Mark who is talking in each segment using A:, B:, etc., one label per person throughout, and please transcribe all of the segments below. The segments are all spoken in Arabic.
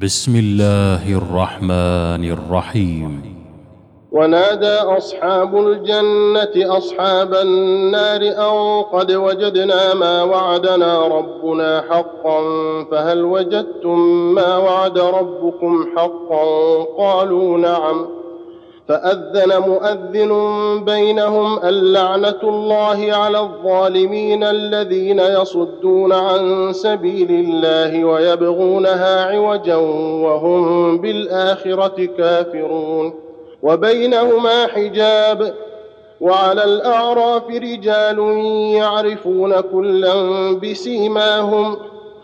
A: بسم الله الرحمن الرحيم.
B: ونادى أصحاب الجنة أصحاب النار أن قد وجدنا ما وعدنا ربنا حقا فهل وجدتم ما وعد ربكم حقا؟ قالوا نعم. فأذن مؤذن بينهم اللعنة الله على الظالمين الذين يصدون عن سبيل الله ويبغونها عوجا وهم بالآخرة كافرون. وبينهما حجاب. وعلى الأعراف رجال يعرفون كلا بسيماهم.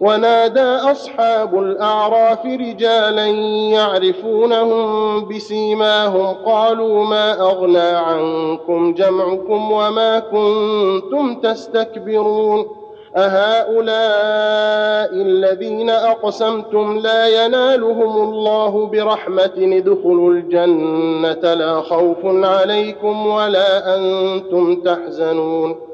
B: ونادى أصحاب الأعراف رجالا يعرفونهم بسيماهم قالوا ما أغنى عنكم جمعكم وما كنتم تستكبرون؟ أهؤلاء الذين أقسمتم لا ينالهم الله برحمة ادخلوا الجنة لا خوف عليكم ولا أنتم تحزنون.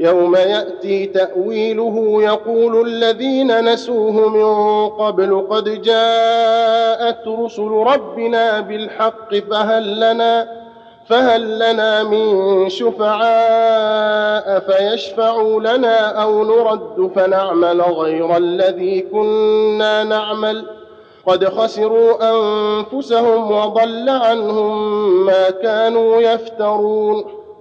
B: يوم يأتي تأويله يقول الذين نسوه من قبل قد جاءت رسل ربنا بالحق فهل لنا فهل لنا من شفعاء فيشفعوا لنا أو نرد فنعمل غير الذي كنا نعمل قد خسروا أنفسهم وضل عنهم ما كانوا يفترون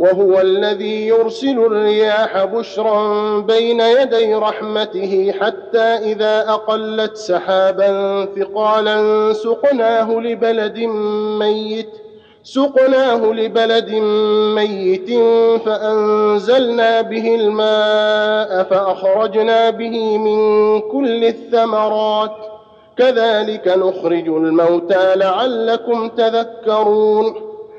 B: وهو الذي يرسل الرياح بشرا بين يدي رحمته حتى إذا أقلت سحابا ثقالا سقناه لبلد ميت سقناه لبلد ميت فأنزلنا به الماء فأخرجنا به من كل الثمرات. كذلك نخرج الموتى لعلكم تذكرون.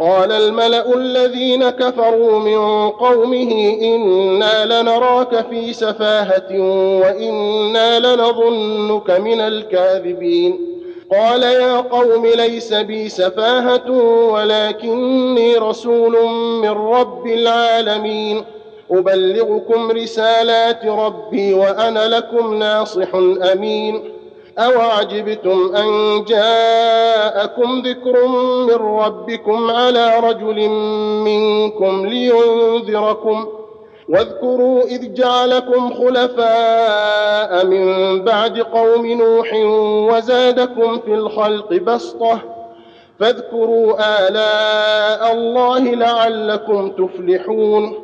B: قال الملأ الذين كفروا من قومه إنا لنراك في سفاهة وإنا لنظنك من الكاذبين. قال يا قوم ليس بي سفاهة ولكني رسول من رب العالمين. أبلغكم رسالات ربي وأنا لكم ناصح أمين. أوعجبتم أن جاءكم ذكر من ربكم على رجل منكم لينذركم واذكروا إذ جعلكم خلفاء من بعد قوم نوح وزادكم في الخلق بسطة فاذكروا آلاء الله لعلكم تفلحون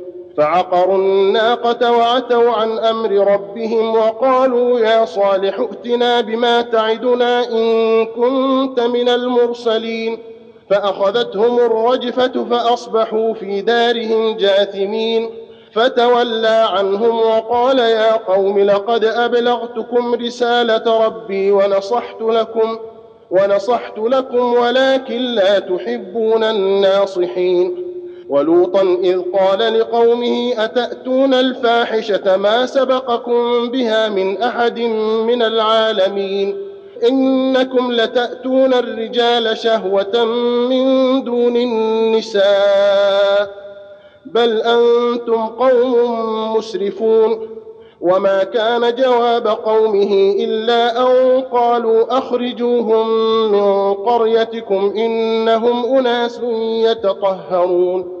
B: فعقروا الناقة وعتوا عن أمر ربهم وقالوا يا صالح ائتنا بما تعدنا إن كنت من المرسلين فأخذتهم الرجفة فأصبحوا في دارهم جاثمين فتولى عنهم وقال يا قوم لقد أبلغتكم رسالة ربي ونصحت لكم ونصحت لكم ولكن لا تحبون الناصحين ولوطا إذ قال لقومه أتأتون الفاحشة ما سبقكم بها من أحد من العالمين إنكم لتأتون الرجال شهوة من دون النساء بل أنتم قوم مسرفون وما كان جواب قومه إلا أن قالوا أخرجوهم من قريتكم إنهم أناس يتطهرون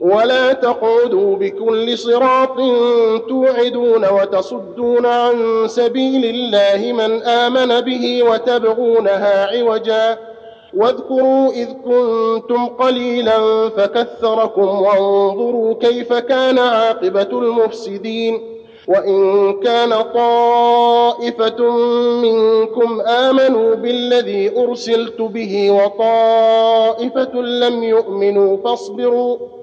B: ولا تقعدوا بكل صراط توعدون وتصدون عن سبيل الله من آمن به وتبغونها عوجا. واذكروا إذ كنتم قليلا فكثركم وانظروا كيف كان عاقبة المفسدين. وإن كان طائفة منكم آمنوا بالذي أرسلت به وطائفة لم يؤمنوا فاصبروا.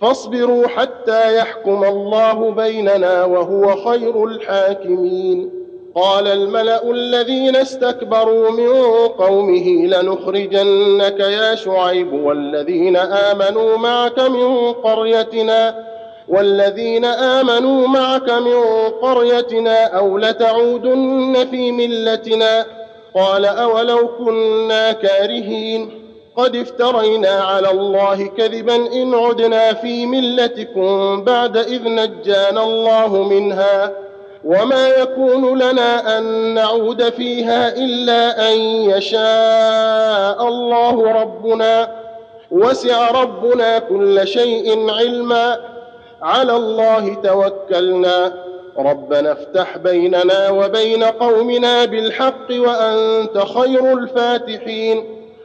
B: فاصبروا حتى يحكم الله بيننا وهو خير الحاكمين. قال الملأ الذين استكبروا من قومه لنخرجنك يا شعيب والذين آمنوا معك من قريتنا والذين آمنوا معك من قريتنا أو لتعودن في ملتنا. قال أولو كنا كارهين. قد افترينا على الله كذبا إن عدنا في ملتكم بعد إذ نجانا الله منها وما يكون لنا أن نعود فيها إلا أن يشاء الله ربنا وسع ربنا كل شيء علما على الله توكلنا ربنا افتح بيننا وبين قومنا بالحق وأنت خير الفاتحين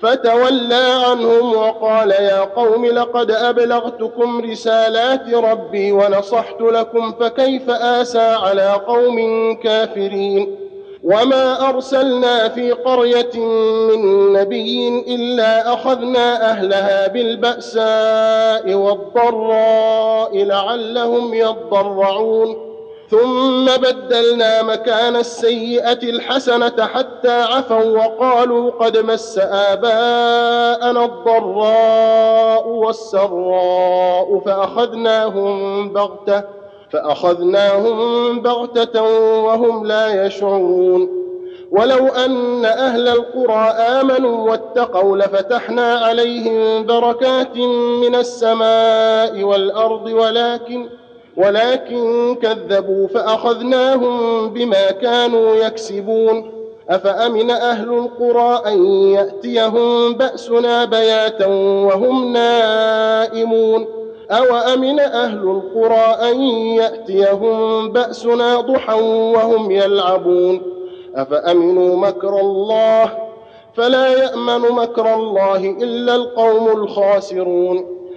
B: فتولى عنهم وقال يا قوم لقد أبلغتكم رسالات ربي ونصحت لكم فكيف آسى على قوم كافرين؟ وما أرسلنا في قرية من نبي إلا أخذنا أهلها بالبأساء والضراء لعلهم يضرعون. ثم بدلنا مكان السيئة الحسنة حتى عفوا وقالوا قد مس آباءنا الضراء والسراء فأخذناهم بغته فأخذناهم بغتة وهم لا يشعرون. ولو أن أهل القرى آمنوا واتقوا لفتحنا عليهم بركات من السماء والأرض ولكن ولكن كذبوا فأخذناهم بما كانوا يكسبون. أفأمن أهل القرى أن يأتيهم بأسنا بياتا وهم نائمون؟ أوأمن أهل القرى أن يأتيهم بأسنا ضحى وهم يلعبون؟ أفأمنوا مكر الله؟ فلا يأمن مكر الله إلا القوم الخاسرون.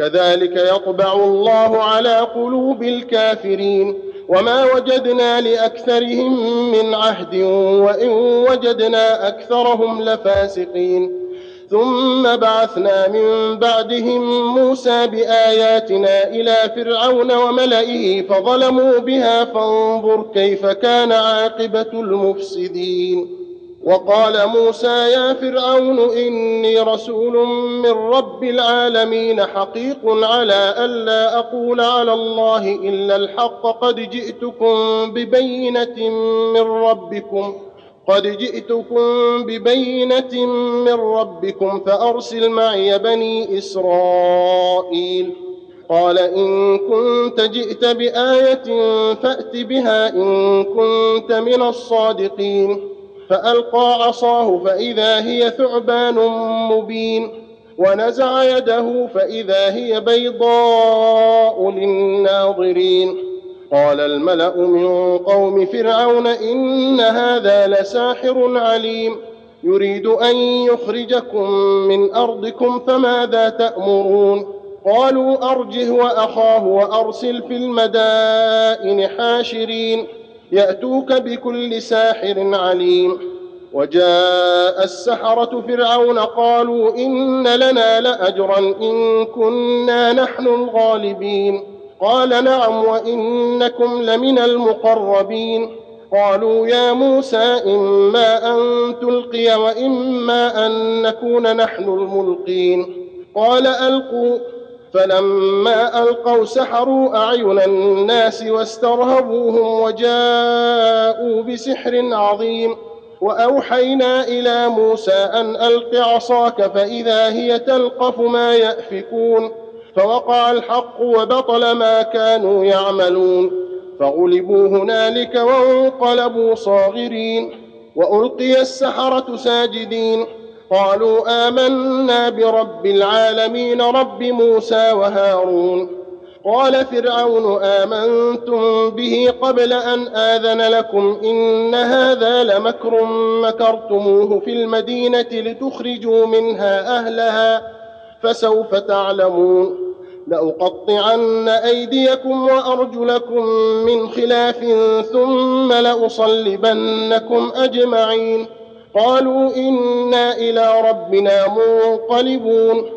B: كذلك يطبع الله على قلوب الكافرين. وما وجدنا لأكثرهم من عهد وإن وجدنا أكثرهم لفاسقين. ثم بعثنا من بعدهم موسى بآياتنا إلى فرعون وملئه فظلموا بها فانظر كيف كان عاقبة المفسدين. وقال موسى يا فرعون إني رسول من رب العالمين حقيق على الا أقول على الله إلا الحق. قد جئتكم ببينة من ربكم قد جئتكم ببينة من ربكم فأرسل معي بني إسرائيل. قال إن كنت جئت بآية فأت بها إن كنت من الصادقين. فألقى عصاه فإذا هي ثعبان مبين ونزع يده فإذا هي بيضاء للناظرين قال الملأ من قوم فرعون إن هذا لساحر عليم يريد أن يخرجكم من أرضكم فماذا تأمرون قالوا أرجه وأخاه وأرسل في المدائن حاشرين يأتوك بكل ساحر عليم. وجاء السحرة فرعون قالوا إن لنا لأجرا إن كنا نحن الغالبين. قال نعم وإنكم لمن المقربين. قالوا يا موسى إما أن تلقي وإما أن نكون نحن الملقين. قال ألقوا. فلما ألقوا سحروا أعين الناس واسترهبوهم وجاءوا بسحر عظيم. وأوحينا إلى موسى أن ألق عصاك فإذا هي تلقف ما يأفكون. فوقع الحق وبطل ما كانوا يعملون. فغلبوا هنالك وانقلبوا صاغرين. وألقي السحرة ساجدين. قالوا آمنا برب العالمين رب موسى وهارون. قال فرعون آمنتم به قبل أن آذن لكم إن هذا لمكر مكرتموه في المدينة لتخرجوا منها أهلها فسوف تعلمون. لأقطعن أيديكم وأرجلكم من خلاف ثم لأصلبنكم أجمعين. قالوا إنا إلى ربنا منقلبون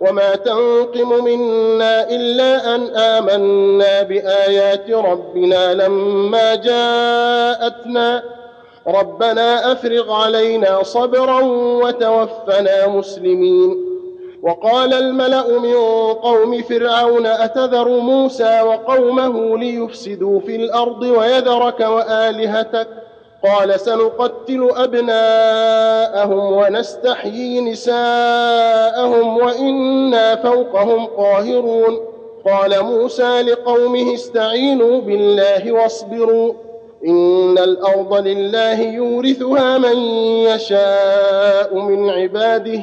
B: وما تنقم منا إلا أن آمنا بآيات ربنا لما جاءتنا ربنا أفرغ علينا صبرا وتوفنا مسلمين وقال الملا من قوم فرعون اتذر موسى وقومه ليفسدوا في الأرض ويذرك والهتك قال سنقتل أبناءهم ونستحيي نساءهم وإنا فوقهم قاهرون. قال موسى لقومه استعينوا بالله واصبروا إن الأرض لله يورثها من يشاء من عباده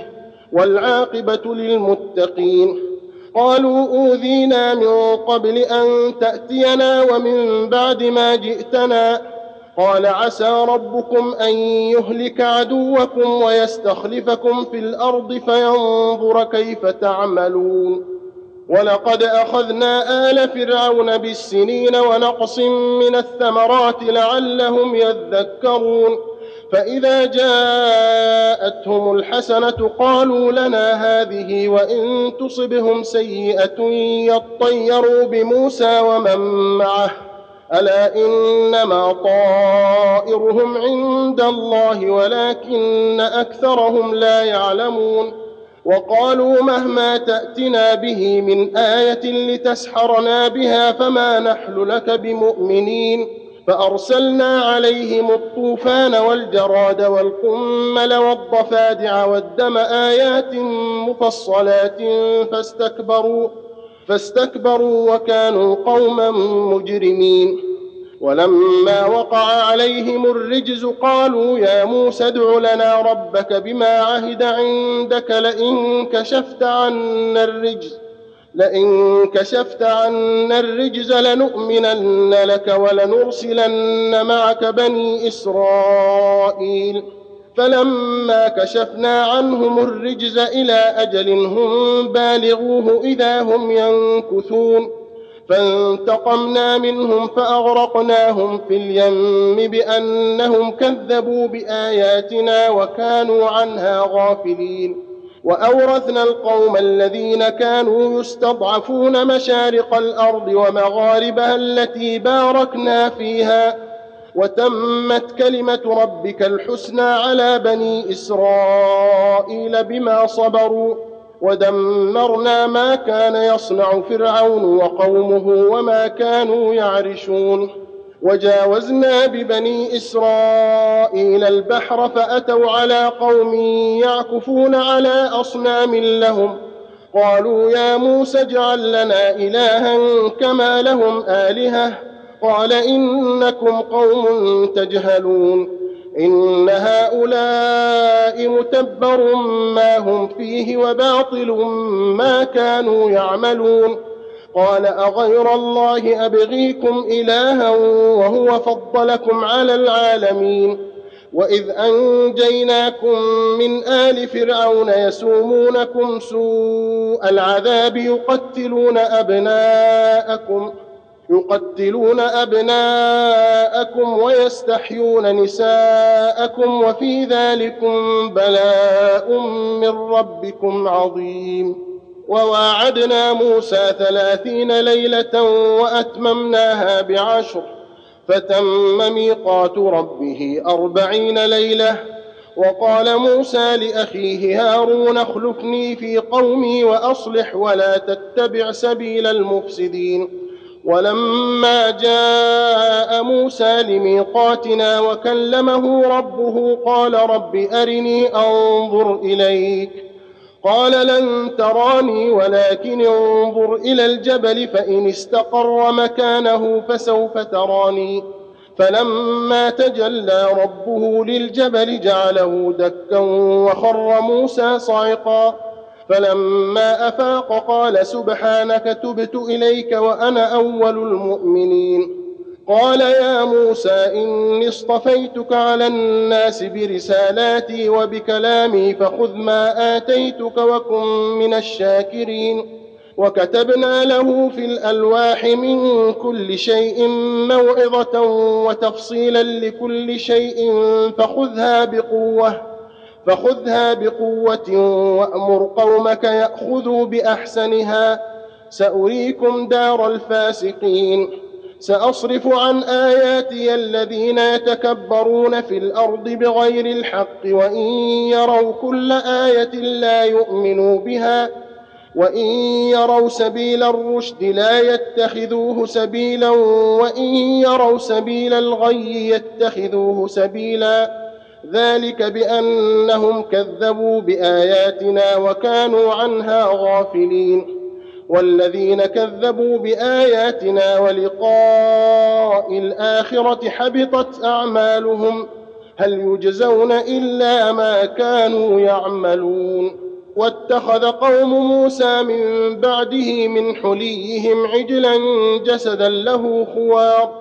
B: والعاقبة للمتقين. قالوا أوذينا من قبل أن تأتينا ومن بعد ما جئتنا قال عسى ربكم أن يهلك عدوكم ويستخلفكم في الأرض فينظر كيف تعملون. ولقد أخذنا آل فرعون بالسنين ونقص من الثمرات لعلهم يذكرون. فإذا جاءتهم الحسنة قالوا لنا هذه وإن تصبهم سيئة يطيروا بموسى ومن معه. ألا إنما طائرهم عند الله ولكن أكثرهم لا يعلمون وقالوا مهما تأتنا به من آية لتسحرنا بها فما نحن لك بمؤمنين فأرسلنا عليهم الطوفان والجراد والقمل والضفادع والدم آيات مفصلات فاستكبروا فاستكبروا وكانوا قوما مجرمين. ولما وقع عليهم الرجز قالوا يا موسى ادع لنا ربك بما عهد عندك لئن كشفت عنا الرجز لئن كشفت عنا الرجز لنؤمنن لك ولنرسلن معك بني إسرائيل. فلما كشفنا عنهم الرجز إلى أجل هم بالغوه إذا هم ينكثون. فانتقمنا منهم فأغرقناهم في اليم بأنهم كذبوا بآياتنا وكانوا عنها غافلين. وأورثنا القوم الذين كانوا يستضعفون مشارق الأرض ومغاربها التي باركنا فيها. وتمت كلمة ربك الحسنى على بني إسرائيل بما صبروا ودمرنا ما كان يصنع فرعون وقومه وما كانوا يعرشون. وجاوزنا ببني إسرائيل البحر فأتوا على قوم يعكفون على أصنام لهم. قالوا يا موسى اجعل لنا إلها كما لهم آلهة. قال إنكم قوم تجهلون إن هؤلاء متبر ما هم فيه وباطل ما كانوا يعملون قال أغير الله أبغيكم إلها وهو فضلكم على العالمين وإذ أنجيناكم من آل فرعون يسومونكم سوء العذاب يقتلون أبناءكم يقتلون أبناءكم ويستحيون نساءكم وفي ذلكم بلاء من ربكم عظيم. وواعدنا موسى ثلاثين ليلة وأتممناها بعشر فتم ميقات ربه أربعين ليلة. وقال موسى لأخيه هارون اخلفني في قومي وأصلح ولا تتبع سبيل المفسدين. ولما جاء موسى لميقاتنا وكلمه ربه قال رب أرني أنظر إليك. قال لن تراني ولكن انظر إلى الجبل فإن استقر مكانه فسوف تراني. فلما تجلى ربه للجبل جعله دكا وخر موسى صعقا. فلما أفاق قال سبحانك تبت إليك وأنا أول المؤمنين. قال يا موسى إني اصطفيتك على الناس برسالاتي وبكلامي فخذ ما آتيتك وكن من الشاكرين. وكتبنا له في الألواح من كل شيء موعظة وتفصيلا لكل شيء فخذها بقوة. فخذها بقوة وأمر قومك يأخذوا بأحسنها. سأريكم دار الفاسقين. سأصرف عن آياتي الذين يتكبرون في الأرض بغير الحق وإن يروا كل آية لا يؤمنوا بها وإن يروا سبيل الرشد لا يتخذوه سبيلا وإن يروا سبيل الغي يتخذوه سبيلا. ذلك بأنهم كذبوا بآياتنا وكانوا عنها غافلين. والذين كذبوا بآياتنا ولقاء الآخرة حبطت أعمالهم. هل يجزون إلا ما كانوا يعملون. واتخذ قوم موسى من بعده من حليهم عجلا جسدا له خوار.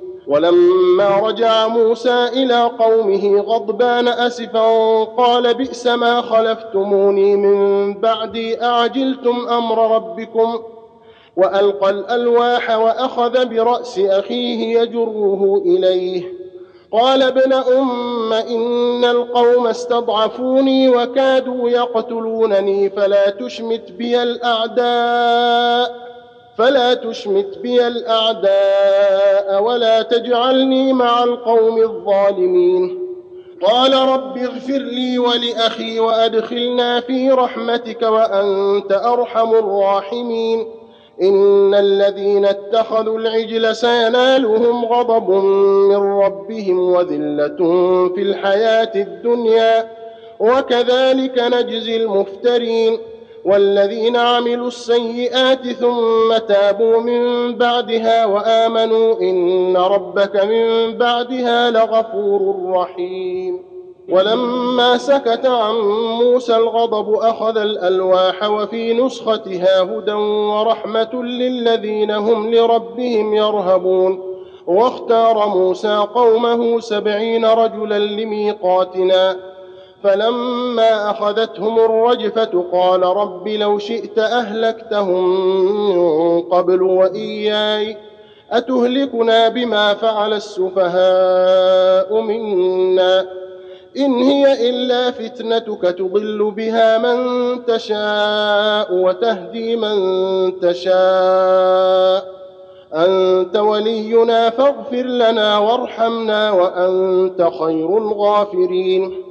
B: ولما رجع موسى إلى قومه غضبان أسفا قال بئس ما خلفتموني من بعدي أعجلتم أمر ربكم؟ وألقى الألواح وأخذ برأس أخيه يجره إليه. قال ابن أم إن القوم استضعفوني وكادوا يقتلونني فلا تشمت بي الأعداء. فلا تشمت بي الأعداء ولا تجعلني مع القوم الظالمين. قال رب اغفر لي ولأخي وأدخلنا في رحمتك وأنت أرحم الراحمين. إن الذين اتخذوا العجل سينالهم غضب من ربهم وذلة في الحياة الدنيا. وكذلك نجزي المفترين. والذين عملوا السيئات ثم تابوا من بعدها وآمنوا إن ربك من بعدها لغفور رحيم. ولما سكت عن موسى الغضب أخذ الألواح وفي نسختها هدى ورحمة للذين هم لربهم يرهبون. واختار موسى قومه سبعين رجلا لميقاتنا. فلما أخذتهم الرجفة قال رب لو شئت أهلكتهم من قبل وإياي أتهلكنا بما فعل السفهاء منا إن هي إلا فتنتك تضل بها من تشاء وتهدي من تشاء أنت ولينا فاغفر لنا وارحمنا وأنت خير الغافرين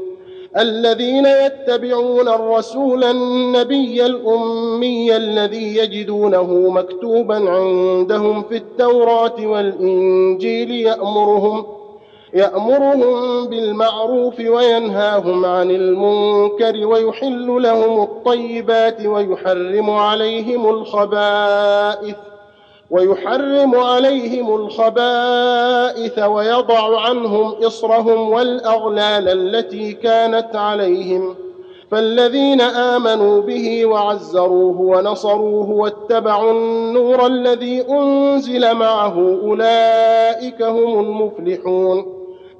B: الذين يتبعون الرسول النبي الأمي الذي يجدونه مكتوبا عندهم في التوراة والإنجيل يأمرهم يأمرهم بالمعروف وينهاهم عن المنكر ويحل لهم الطيبات ويحرم عليهم الخبائث ويحرم عليهم الخبائث ويضع عنهم إصرهم والأغلال التي كانت عليهم. فالذين آمنوا به وعزروه ونصروه واتبعوا النور الذي أنزل معه أولئك هم المفلحون.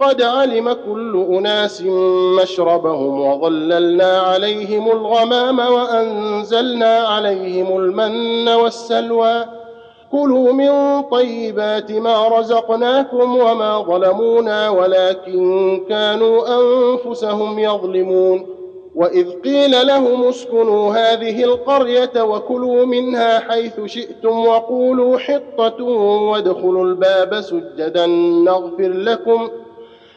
B: قد علم كل أناس مشربهم وظللنا عليهم الغمام وأنزلنا عليهم المن والسلوى. كلوا من طيبات ما رزقناكم وما ظلمونا ولكن كانوا أنفسهم يظلمون. وإذ قيل لهم اسكنوا هذه القرية وكلوا منها حيث شئتم وقولوا حطة وادخلوا الباب سجدا نغفر لكم.